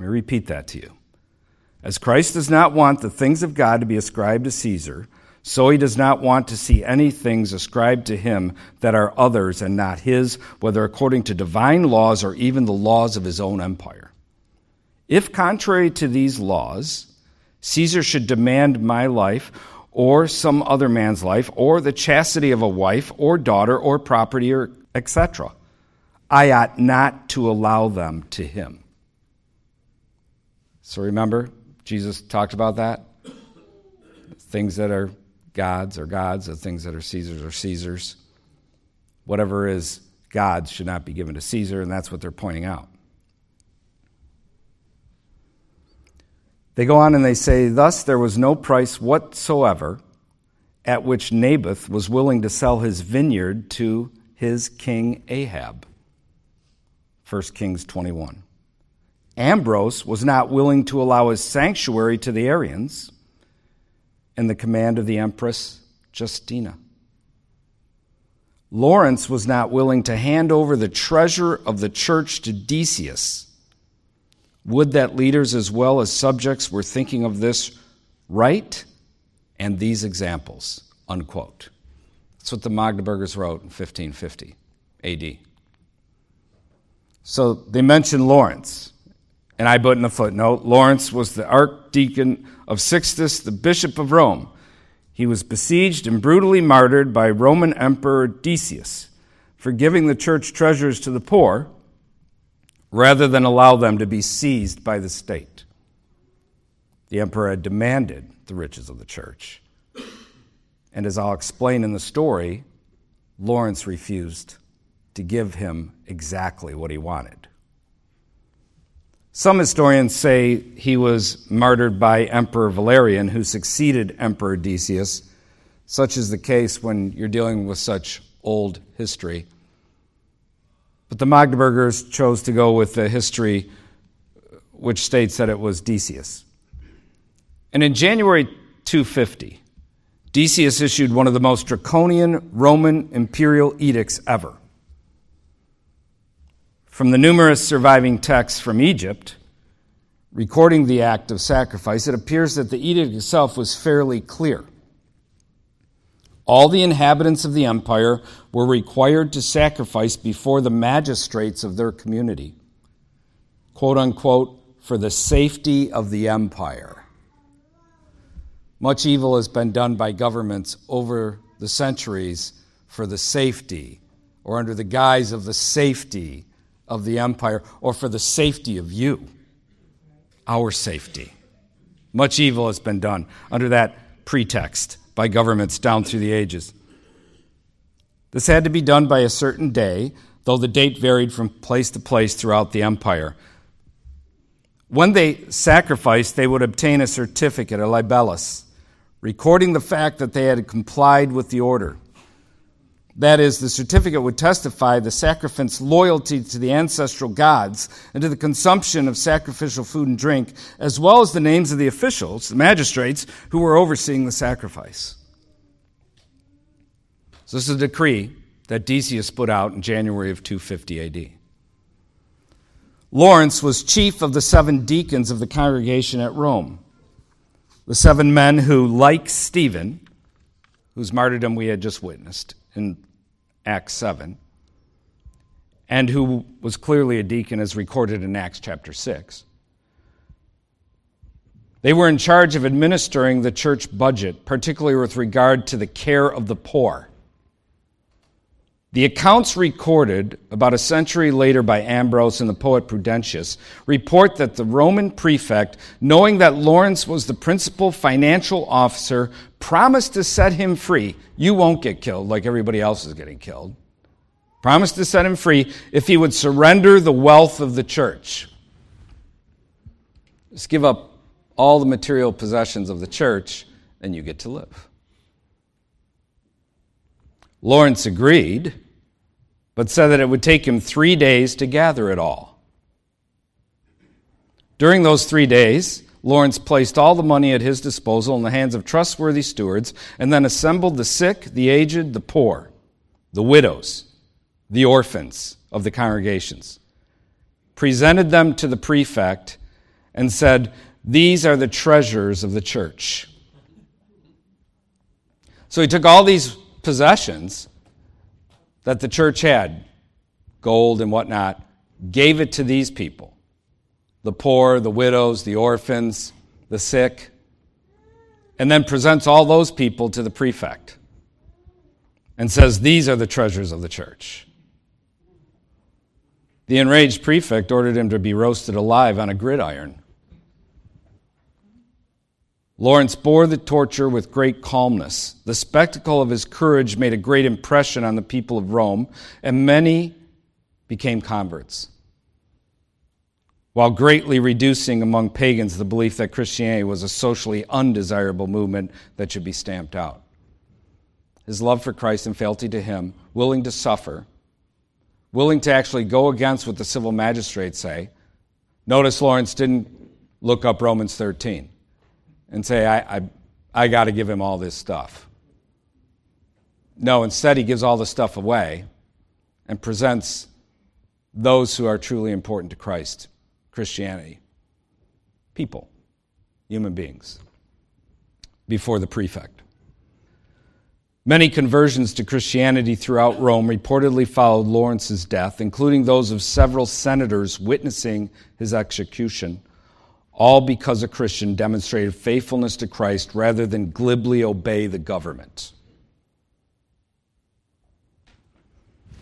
Let me repeat that to you. As Christ does not want the things of God to be ascribed to Caesar, so he does not want to see any things ascribed to him that are others and not his, whether according to divine laws or even the laws of his own empire. If, contrary to these laws, Caesar should demand my life, or some other man's life, or the chastity of a wife, or daughter, or property, or etc., I ought not to allow them to him. So remember, Jesus talked about that? Things that are God's are God's, the things that are Caesar's are Caesar's. Whatever is God's should not be given to Caesar, and that's what they're pointing out. They go on and they say, Thus there was no price whatsoever at which Naboth was willing to sell his vineyard to his king Ahab. 1 Kings 21. Ambrose was not willing to allow his sanctuary to the Arians in the command of the Empress Justina. Lawrence was not willing to hand over the treasure of the church to Decius. Would that leaders as well as subjects were thinking of this right and these examples. Unquote. That's what the Magdeburgers wrote in 1550 AD. So they mention Lawrence. And I put in a footnote Lawrence was the archdeacon of Sixtus, the bishop of Rome. He was besieged and brutally martyred by Roman Emperor Decius for giving the church treasures to the poor rather than allow them to be seized by the state. The emperor had demanded the riches of the church. And as I'll explain in the story, Lawrence refused to give him exactly what he wanted. Some historians say he was martyred by Emperor Valerian, who succeeded Emperor Decius. Such is the case when you're dealing with such old history. But the Magdeburgers chose to go with the history uh, which states that it was Decius. And in January 250, Decius issued one of the most draconian Roman imperial edicts ever. From the numerous surviving texts from Egypt recording the act of sacrifice, it appears that the edict itself was fairly clear. All the inhabitants of the empire were required to sacrifice before the magistrates of their community, quote unquote, for the safety of the empire. Much evil has been done by governments over the centuries for the safety or under the guise of the safety of the empire or for the safety of you, our safety. Much evil has been done under that pretext by governments down through the ages. This had to be done by a certain day, though the date varied from place to place throughout the empire. When they sacrificed, they would obtain a certificate, a libellus, recording the fact that they had complied with the order. That is, the certificate would testify the sacrificant's loyalty to the ancestral gods and to the consumption of sacrificial food and drink, as well as the names of the officials, the magistrates, who were overseeing the sacrifice. So, this is a decree that Decius put out in January of 250 AD. Lawrence was chief of the seven deacons of the congregation at Rome. The seven men who, like Stephen, whose martyrdom we had just witnessed, in Acts 7, and who was clearly a deacon as recorded in Acts chapter 6. They were in charge of administering the church budget, particularly with regard to the care of the poor. The accounts recorded about a century later by Ambrose and the poet Prudentius report that the Roman prefect, knowing that Lawrence was the principal financial officer, promised to set him free. You won't get killed like everybody else is getting killed. Promised to set him free if he would surrender the wealth of the church. Just give up all the material possessions of the church, and you get to live. Lawrence agreed, but said that it would take him three days to gather it all. During those three days, Lawrence placed all the money at his disposal in the hands of trustworthy stewards and then assembled the sick, the aged, the poor, the widows, the orphans of the congregations, presented them to the prefect, and said, These are the treasures of the church. So he took all these possessions that the church had, gold and whatnot, gave it to these people the poor, the widows, the orphans, the sick, and then presents all those people to the prefect and says, These are the treasures of the church. The enraged prefect ordered him to be roasted alive on a gridiron. Lawrence bore the torture with great calmness. The spectacle of his courage made a great impression on the people of Rome, and many became converts, while greatly reducing among pagans the belief that Christianity was a socially undesirable movement that should be stamped out. His love for Christ and fealty to him, willing to suffer, willing to actually go against what the civil magistrates say. Notice Lawrence didn't look up Romans 13 and say, I, I, I got to give him all this stuff. No, instead, he gives all the stuff away and presents those who are truly important to Christ, Christianity, people, human beings, before the prefect. Many conversions to Christianity throughout Rome reportedly followed Lawrence's death, including those of several senators witnessing his execution all because a Christian demonstrated faithfulness to Christ rather than glibly obey the government.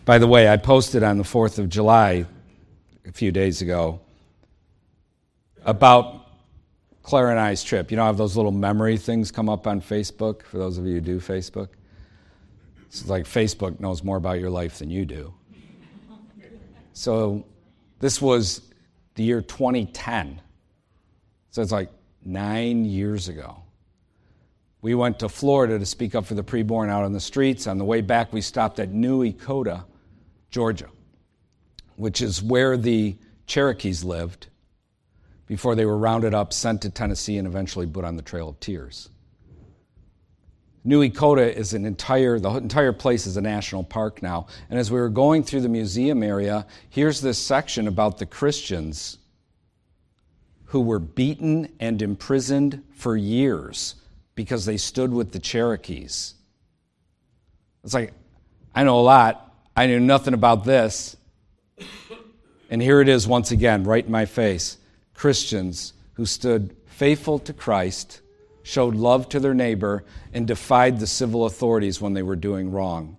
By the way, I posted on the 4th of July a few days ago about Claire and I's trip. You know, I have those little memory things come up on Facebook, for those of you who do Facebook. It's like Facebook knows more about your life than you do. So this was the year 2010. So it's like nine years ago. We went to Florida to speak up for the preborn out on the streets. On the way back, we stopped at New Echota, Georgia, which is where the Cherokees lived before they were rounded up, sent to Tennessee, and eventually put on the Trail of Tears. New Echota is an entire, the entire place is a national park now. And as we were going through the museum area, here's this section about the Christians who were beaten and imprisoned for years because they stood with the Cherokees. It's like, I know a lot. I knew nothing about this. And here it is once again, right in my face. Christians who stood faithful to Christ, showed love to their neighbor, and defied the civil authorities when they were doing wrong.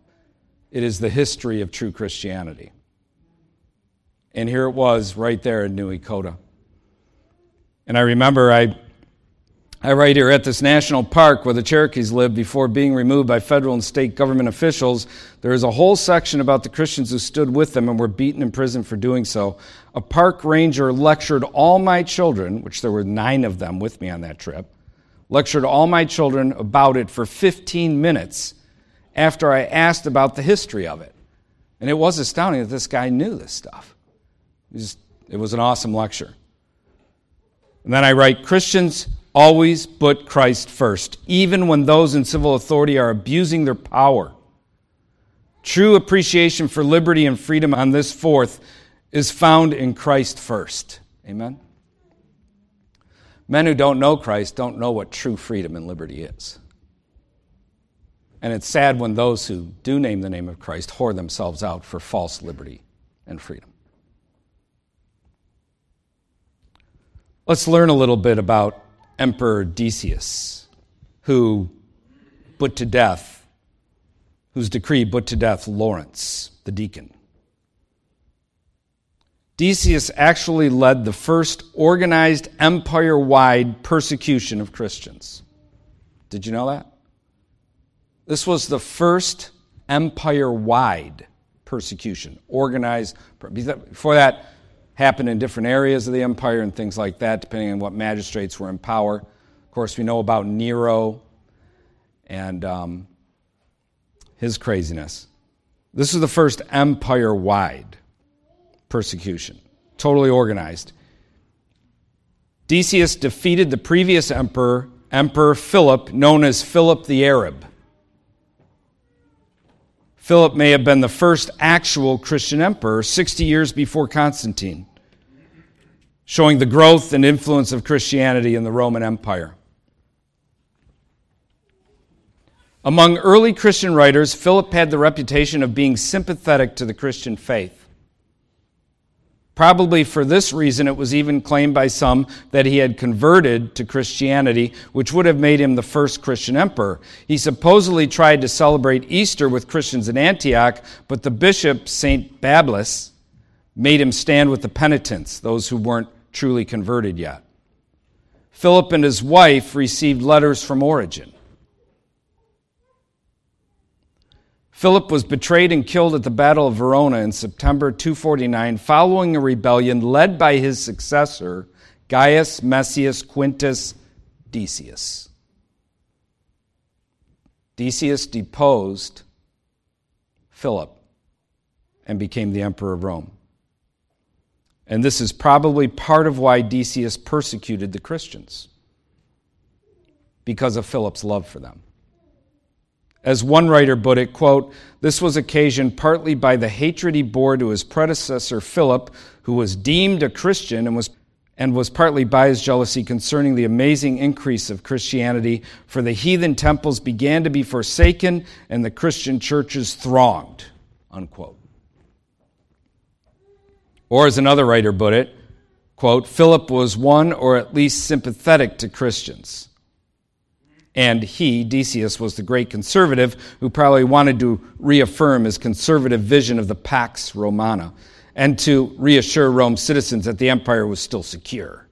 It is the history of true Christianity. And here it was right there in New Echota. And I remember I, I write here at this national park where the Cherokees lived before being removed by federal and state government officials, there is a whole section about the Christians who stood with them and were beaten in prison for doing so. A park ranger lectured all my children, which there were nine of them with me on that trip, lectured all my children about it for 15 minutes after I asked about the history of it. And it was astounding that this guy knew this stuff. It was, it was an awesome lecture. And then I write Christians always put Christ first, even when those in civil authority are abusing their power. True appreciation for liberty and freedom on this fourth is found in Christ first. Amen? Men who don't know Christ don't know what true freedom and liberty is. And it's sad when those who do name the name of Christ whore themselves out for false liberty and freedom. Let's learn a little bit about Emperor Decius, who put to death, whose decree put to death Lawrence, the deacon. Decius actually led the first organized empire wide persecution of Christians. Did you know that? This was the first empire wide persecution, organized. Before that, happened in different areas of the empire and things like that, depending on what magistrates were in power. Of course, we know about Nero and um, his craziness. This is the first empire wide persecution, totally organized. Decius defeated the previous emperor, Emperor Philip, known as Philip the Arab. Philip may have been the first actual Christian emperor 60 years before Constantine showing the growth and influence of Christianity in the Roman Empire. Among early Christian writers, Philip had the reputation of being sympathetic to the Christian faith. Probably for this reason, it was even claimed by some that he had converted to Christianity, which would have made him the first Christian emperor. He supposedly tried to celebrate Easter with Christians in Antioch, but the bishop, St. Babylas, made him stand with the penitents, those who weren't truly converted yet. Philip and his wife received letters from Origen. Philip was betrayed and killed at the Battle of Verona in September 249 following a rebellion led by his successor, Gaius Messius Quintus Decius. Decius deposed Philip and became the emperor of Rome. And this is probably part of why Decius persecuted the Christians, because of Philip's love for them. As one writer put it, quote, this was occasioned partly by the hatred he bore to his predecessor Philip, who was deemed a Christian and was and was partly by his jealousy concerning the amazing increase of Christianity, for the heathen temples began to be forsaken and the Christian churches thronged. Unquote. Or as another writer put it, quote, Philip was one or at least sympathetic to Christians. And he, Decius, was the great conservative who probably wanted to reaffirm his conservative vision of the Pax Romana and to reassure Rome's citizens that the empire was still secure.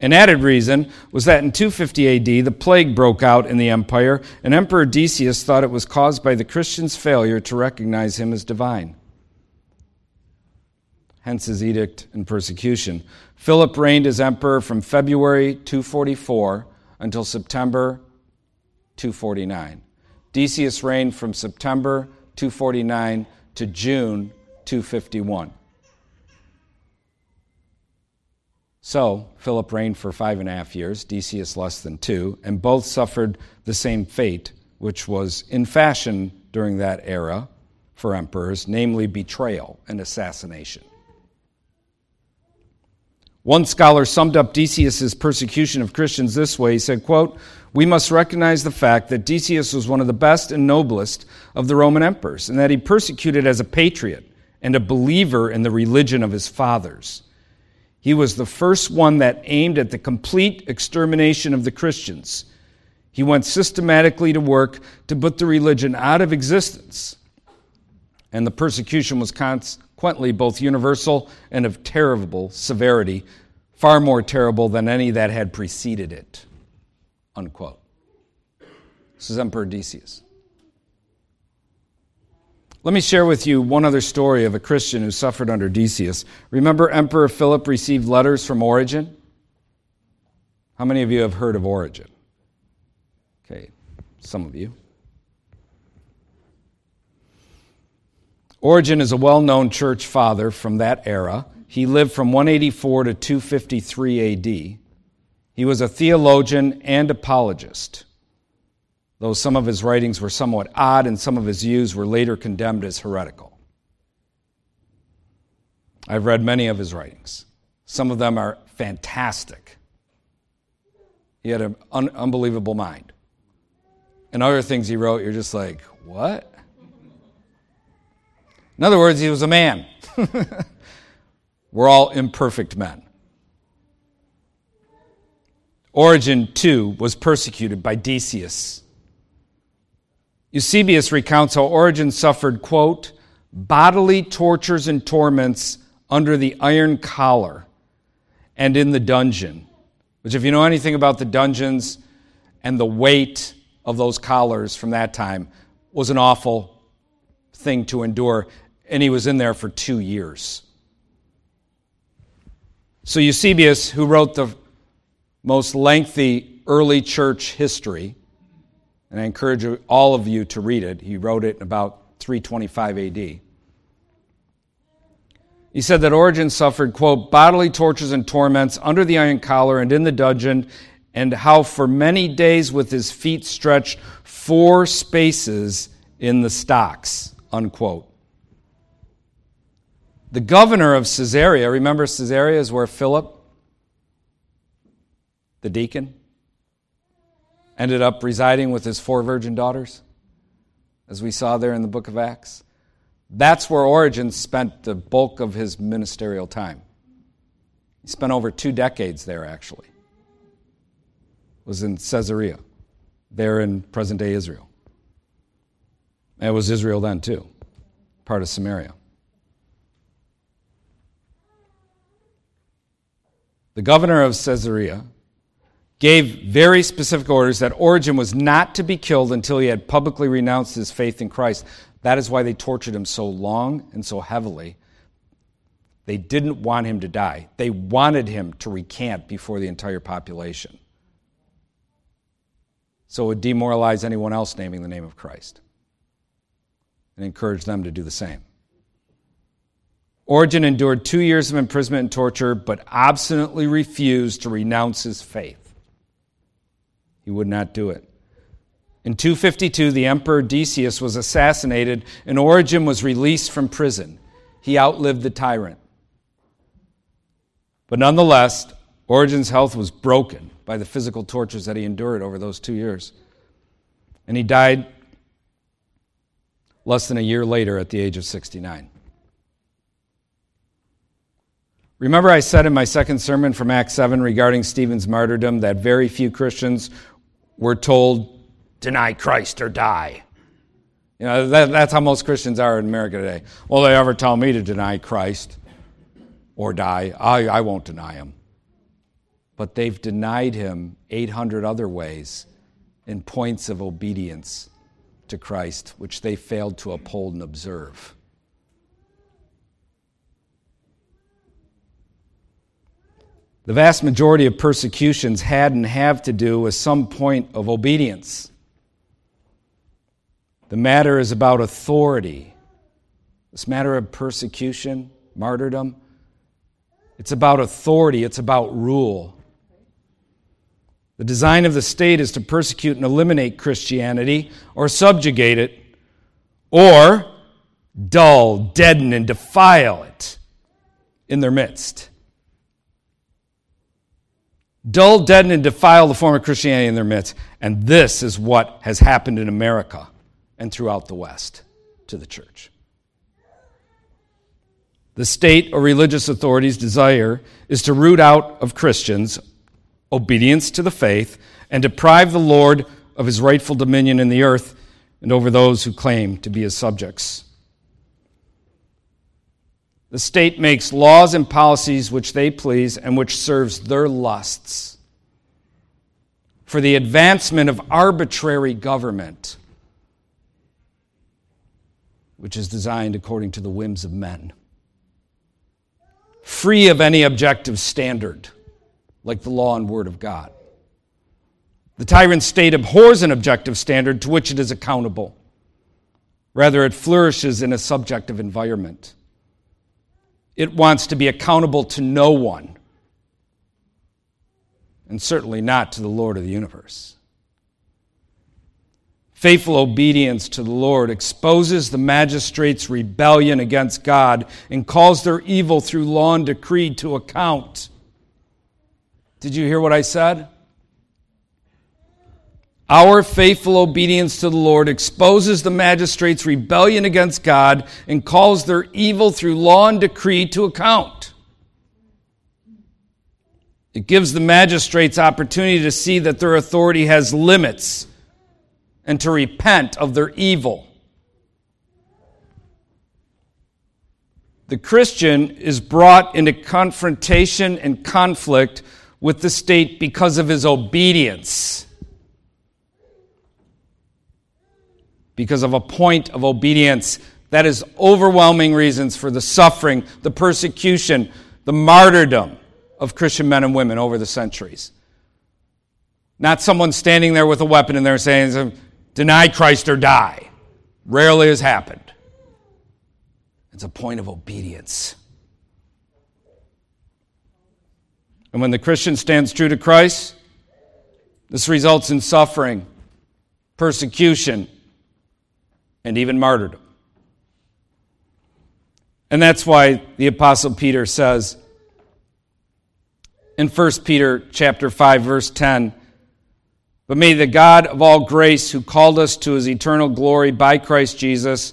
An added reason was that in 250 AD, the plague broke out in the empire, and Emperor Decius thought it was caused by the Christians' failure to recognize him as divine. Hence his edict and persecution. Philip reigned as emperor from February 244 until September 249. Decius reigned from September 249 to June 251. So, Philip reigned for five and a half years, Decius less than two, and both suffered the same fate, which was in fashion during that era for emperors, namely betrayal and assassination. One scholar summed up Decius's persecution of Christians this way. He said, quote, We must recognize the fact that Decius was one of the best and noblest of the Roman emperors, and that he persecuted as a patriot and a believer in the religion of his fathers. He was the first one that aimed at the complete extermination of the Christians. He went systematically to work to put the religion out of existence. And the persecution was consequently both universal and of terrible severity, far more terrible than any that had preceded it. Unquote. This is Emperor Decius. Let me share with you one other story of a Christian who suffered under Decius. Remember, Emperor Philip received letters from Origen? How many of you have heard of Origen? Okay, some of you. Origen is a well known church father from that era. He lived from 184 to 253 AD. He was a theologian and apologist, though some of his writings were somewhat odd and some of his views were later condemned as heretical. I've read many of his writings. Some of them are fantastic. He had an un- unbelievable mind. And other things he wrote, you're just like, what? In other words, he was a man. We're all imperfect men. Origen, too, was persecuted by Decius. Eusebius recounts how Origen suffered, quote, bodily tortures and torments under the iron collar and in the dungeon. Which, if you know anything about the dungeons and the weight of those collars from that time, was an awful thing to endure and he was in there for two years. So Eusebius, who wrote the most lengthy early church history, and I encourage all of you to read it, he wrote it in about 325 AD. He said that Origen suffered, quote, bodily tortures and torments under the iron collar and in the dungeon, and how for many days with his feet stretched four spaces in the stocks, unquote. The governor of Caesarea, remember Caesarea is where Philip, the deacon, ended up residing with his four virgin daughters, as we saw there in the book of Acts. That's where Origen spent the bulk of his ministerial time. He spent over two decades there, actually. Was in Caesarea, there in present day Israel. And it was Israel then, too, part of Samaria. The governor of Caesarea, gave very specific orders that Origen was not to be killed until he had publicly renounced his faith in Christ. That is why they tortured him so long and so heavily. They didn't want him to die, they wanted him to recant before the entire population. So it would demoralize anyone else naming the name of Christ and encourage them to do the same. Origen endured two years of imprisonment and torture, but obstinately refused to renounce his faith. He would not do it. In 252, the Emperor Decius was assassinated, and Origen was released from prison. He outlived the tyrant. But nonetheless, Origen's health was broken by the physical tortures that he endured over those two years. And he died less than a year later at the age of 69. Remember, I said in my second sermon from Acts 7 regarding Stephen's martyrdom that very few Christians were told, deny Christ or die. You know, that, that's how most Christians are in America today. Well, they ever tell me to deny Christ or die, I, I won't deny him. But they've denied him 800 other ways in points of obedience to Christ, which they failed to uphold and observe. The vast majority of persecutions had and have to do with some point of obedience. The matter is about authority. This matter of persecution, martyrdom, it's about authority, it's about rule. The design of the state is to persecute and eliminate Christianity or subjugate it or dull, deaden, and defile it in their midst dull, deaden, and defile the form of Christianity in their midst. And this is what has happened in America and throughout the West to the church. The state or religious authorities' desire is to root out of Christians obedience to the faith and deprive the Lord of his rightful dominion in the earth and over those who claim to be his subjects. The state makes laws and policies which they please and which serves their lusts for the advancement of arbitrary government, which is designed according to the whims of men, free of any objective standard, like the law and word of God. The tyrant state abhors an objective standard to which it is accountable. Rather, it flourishes in a subjective environment. It wants to be accountable to no one, and certainly not to the Lord of the universe. Faithful obedience to the Lord exposes the magistrates' rebellion against God and calls their evil through law and decree to account. Did you hear what I said? Our faithful obedience to the Lord exposes the magistrates' rebellion against God and calls their evil through law and decree to account. It gives the magistrates opportunity to see that their authority has limits and to repent of their evil. The Christian is brought into confrontation and conflict with the state because of his obedience. Because of a point of obedience. That is overwhelming reasons for the suffering, the persecution, the martyrdom of Christian men and women over the centuries. Not someone standing there with a weapon and they're saying, deny Christ or die. Rarely has happened. It's a point of obedience. And when the Christian stands true to Christ, this results in suffering, persecution, and even martyrdom. And that's why the apostle Peter says in 1 Peter chapter 5 verse 10, but may the God of all grace who called us to his eternal glory by Christ Jesus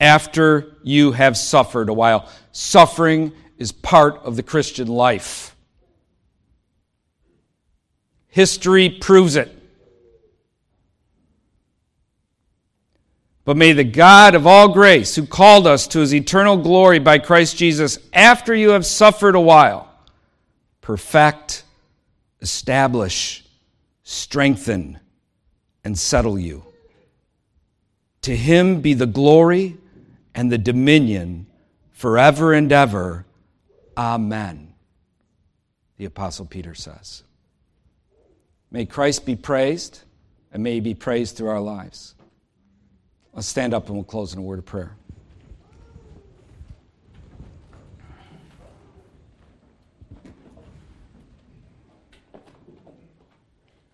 after you have suffered a while. Suffering is part of the Christian life. History proves it. But may the God of all grace, who called us to his eternal glory by Christ Jesus, after you have suffered a while, perfect, establish, strengthen, and settle you. To him be the glory and the dominion forever and ever. Amen. The Apostle Peter says. May Christ be praised, and may he be praised through our lives. Let's stand up and we'll close in a word of prayer.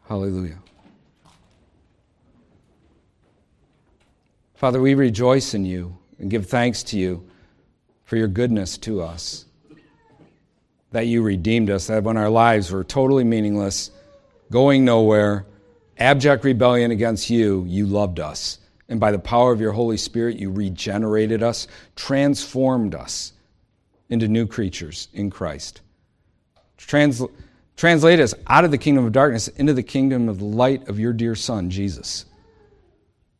Hallelujah. Father, we rejoice in you and give thanks to you for your goodness to us. That you redeemed us, that when our lives were totally meaningless, going nowhere, abject rebellion against you, you loved us and by the power of your Holy Spirit, you regenerated us, transformed us into new creatures in Christ. Transl- translate us out of the kingdom of darkness into the kingdom of the light of your dear Son, Jesus,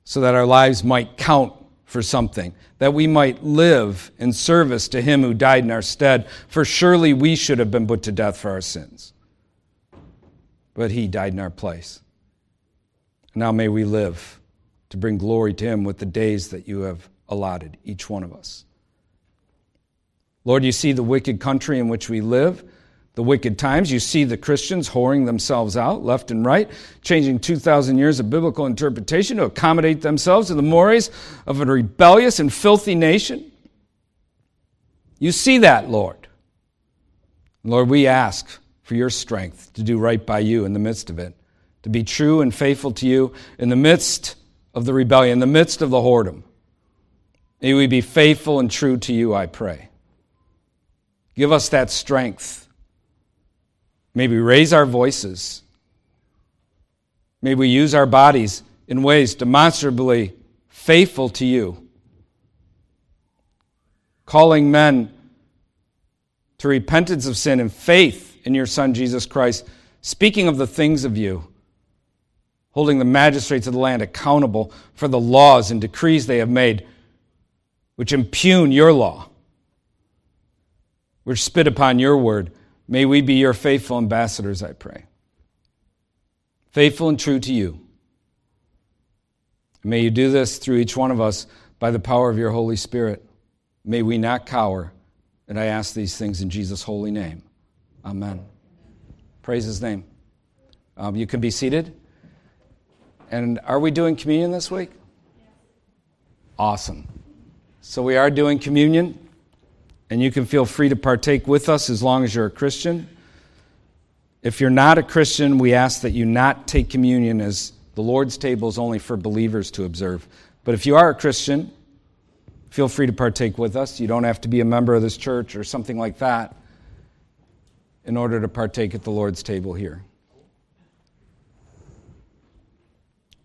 so that our lives might count for something, that we might live in service to him who died in our stead, for surely we should have been put to death for our sins. But he died in our place. Now may we live to bring glory to Him with the days that you have allotted, each one of us. Lord, you see the wicked country in which we live, the wicked times. You see the Christians whoring themselves out left and right, changing 2,000 years of biblical interpretation to accommodate themselves to the mores of a rebellious and filthy nation. You see that, Lord. Lord, we ask for your strength to do right by you in the midst of it, to be true and faithful to you in the midst of the rebellion, in the midst of the whoredom. May we be faithful and true to you, I pray. Give us that strength. May we raise our voices. May we use our bodies in ways demonstrably faithful to you, calling men to repentance of sin and faith in your Son, Jesus Christ, speaking of the things of you holding the magistrates of the land accountable for the laws and decrees they have made, which impugn your law, which spit upon your word. May we be your faithful ambassadors, I pray. Faithful and true to you. May you do this through each one of us by the power of your Holy Spirit. May we not cower. And I ask these things in Jesus' holy name. Amen. Praise his name. Um, you can be seated. And are we doing communion this week? Awesome. So we are doing communion, and you can feel free to partake with us as long as you're a Christian. If you're not a Christian, we ask that you not take communion as the Lord's table is only for believers to observe. But if you are a Christian, feel free to partake with us. You don't have to be a member of this church or something like that in order to partake at the Lord's table here.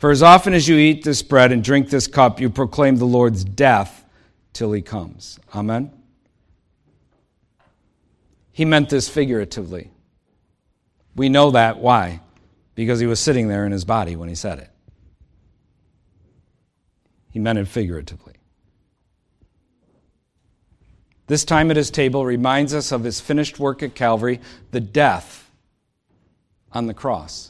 For as often as you eat this bread and drink this cup, you proclaim the Lord's death till he comes. Amen? He meant this figuratively. We know that. Why? Because he was sitting there in his body when he said it. He meant it figuratively. This time at his table reminds us of his finished work at Calvary, the death on the cross.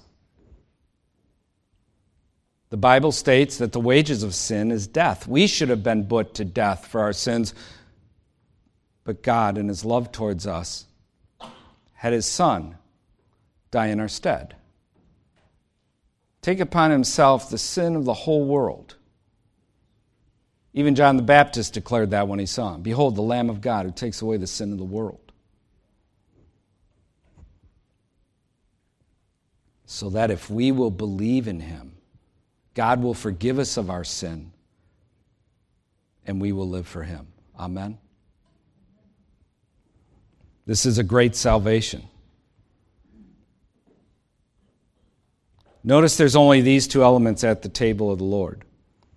The Bible states that the wages of sin is death. We should have been put to death for our sins, but God, in his love towards us, had his Son die in our stead. Take upon himself the sin of the whole world. Even John the Baptist declared that when he saw him Behold, the Lamb of God who takes away the sin of the world. So that if we will believe in him, God will forgive us of our sin and we will live for him. Amen. This is a great salvation. Notice there's only these two elements at the table of the Lord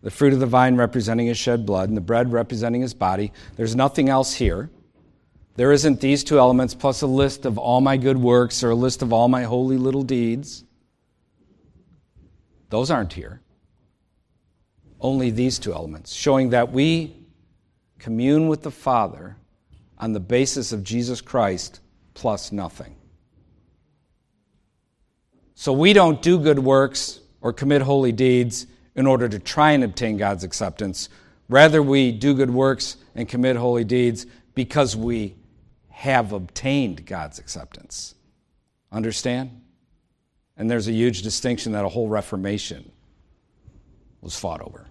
the fruit of the vine representing his shed blood, and the bread representing his body. There's nothing else here. There isn't these two elements plus a list of all my good works or a list of all my holy little deeds. Those aren't here. Only these two elements, showing that we commune with the Father on the basis of Jesus Christ plus nothing. So we don't do good works or commit holy deeds in order to try and obtain God's acceptance. Rather, we do good works and commit holy deeds because we have obtained God's acceptance. Understand? And there's a huge distinction that a whole Reformation was fought over.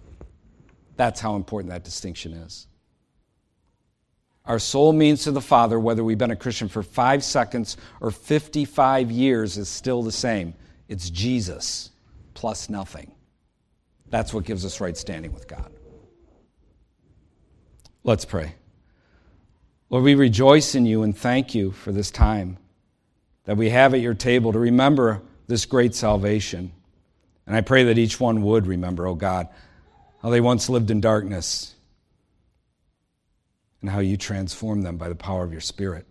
That's how important that distinction is. Our soul means to the Father, whether we've been a Christian for five seconds or 55 years, is still the same. It's Jesus plus nothing. That's what gives us right standing with God. Let's pray. Lord, we rejoice in you and thank you for this time that we have at your table to remember this great salvation. And I pray that each one would remember, oh God, how they once lived in darkness and how you transform them by the power of your Spirit.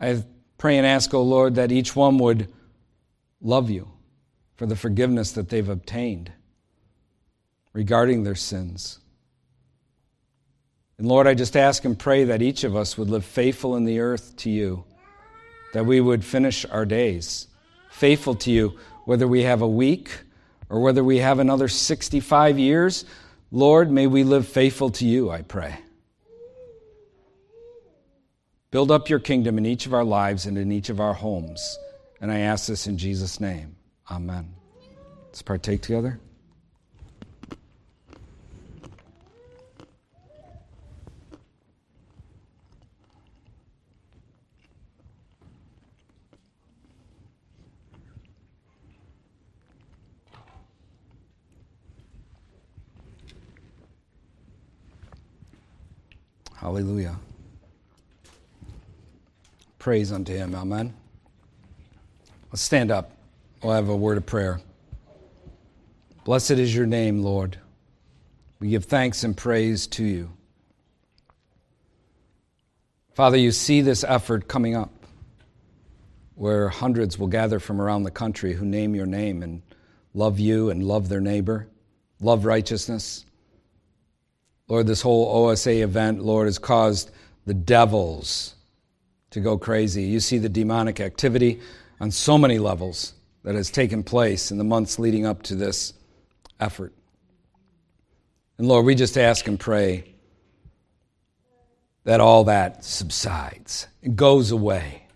I pray and ask, O oh Lord, that each one would love you for the forgiveness that they've obtained regarding their sins. And Lord, I just ask and pray that each of us would live faithful in the earth to you, that we would finish our days faithful to you, whether we have a week or whether we have another 65 years Lord, may we live faithful to you, I pray. Build up your kingdom in each of our lives and in each of our homes. And I ask this in Jesus' name. Amen. Let's partake together. Hallelujah. Praise unto him. Amen. Let's stand up. We'll have a word of prayer. Blessed is your name, Lord. We give thanks and praise to you. Father, you see this effort coming up where hundreds will gather from around the country who name your name and love you and love their neighbor, love righteousness, Lord, this whole OSA event, Lord, has caused the devils to go crazy. You see the demonic activity on so many levels that has taken place in the months leading up to this effort. And Lord, we just ask and pray that all that subsides and goes away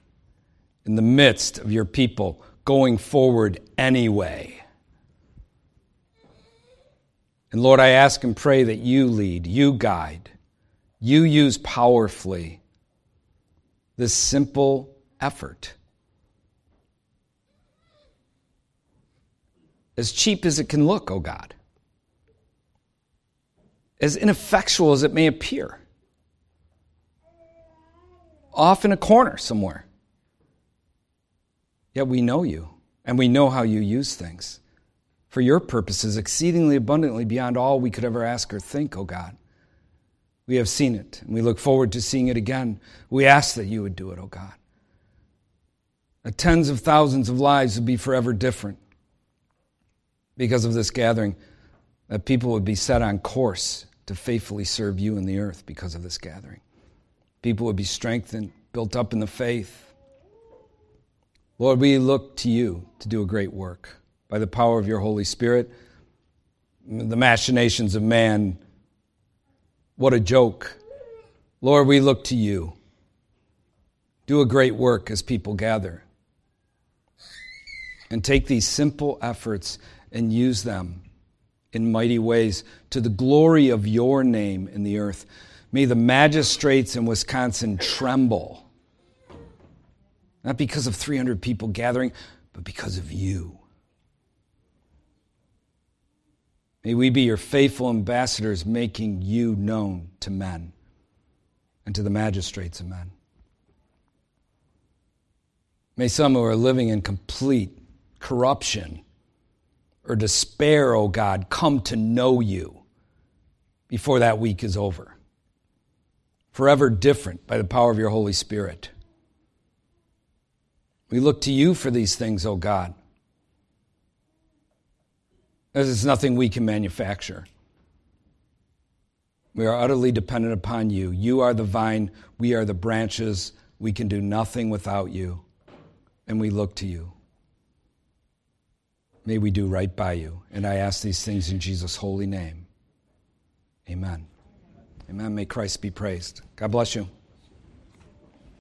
in the midst of your people going forward anyway. And Lord, I ask and pray that you lead, you guide, you use powerfully this simple effort. As cheap as it can look, oh God, as ineffectual as it may appear, off in a corner somewhere. Yet we know you, and we know how you use things for your purposes exceedingly abundantly beyond all we could ever ask or think, O oh God. We have seen it, and we look forward to seeing it again. We ask that you would do it, O oh God. That tens of thousands of lives would be forever different because of this gathering, that people would be set on course to faithfully serve you in the earth because of this gathering. People would be strengthened, built up in the faith. Lord, we look to you to do a great work by the power of your Holy Spirit. The machinations of man, what a joke Lord, we look to you. Do a great work as people gather. And take these simple efforts and use them in mighty ways to the glory of your name in the earth. May the magistrates in Wisconsin tremble, not because of 300 people gathering, but because of you. May we be your faithful ambassadors, making you known to men and to the magistrates of men. May some who are living in complete corruption or despair, O oh God, come to know you before that week is over. Forever different by the power of your Holy Spirit. We look to you for these things, O oh God. This is nothing we can manufacture. We are utterly dependent upon you. You are the vine, we are the branches. We can do nothing without you, and we look to you. May we do right by you. And I ask these things in Jesus' holy name. Amen. Amen. May Christ be praised. God bless you.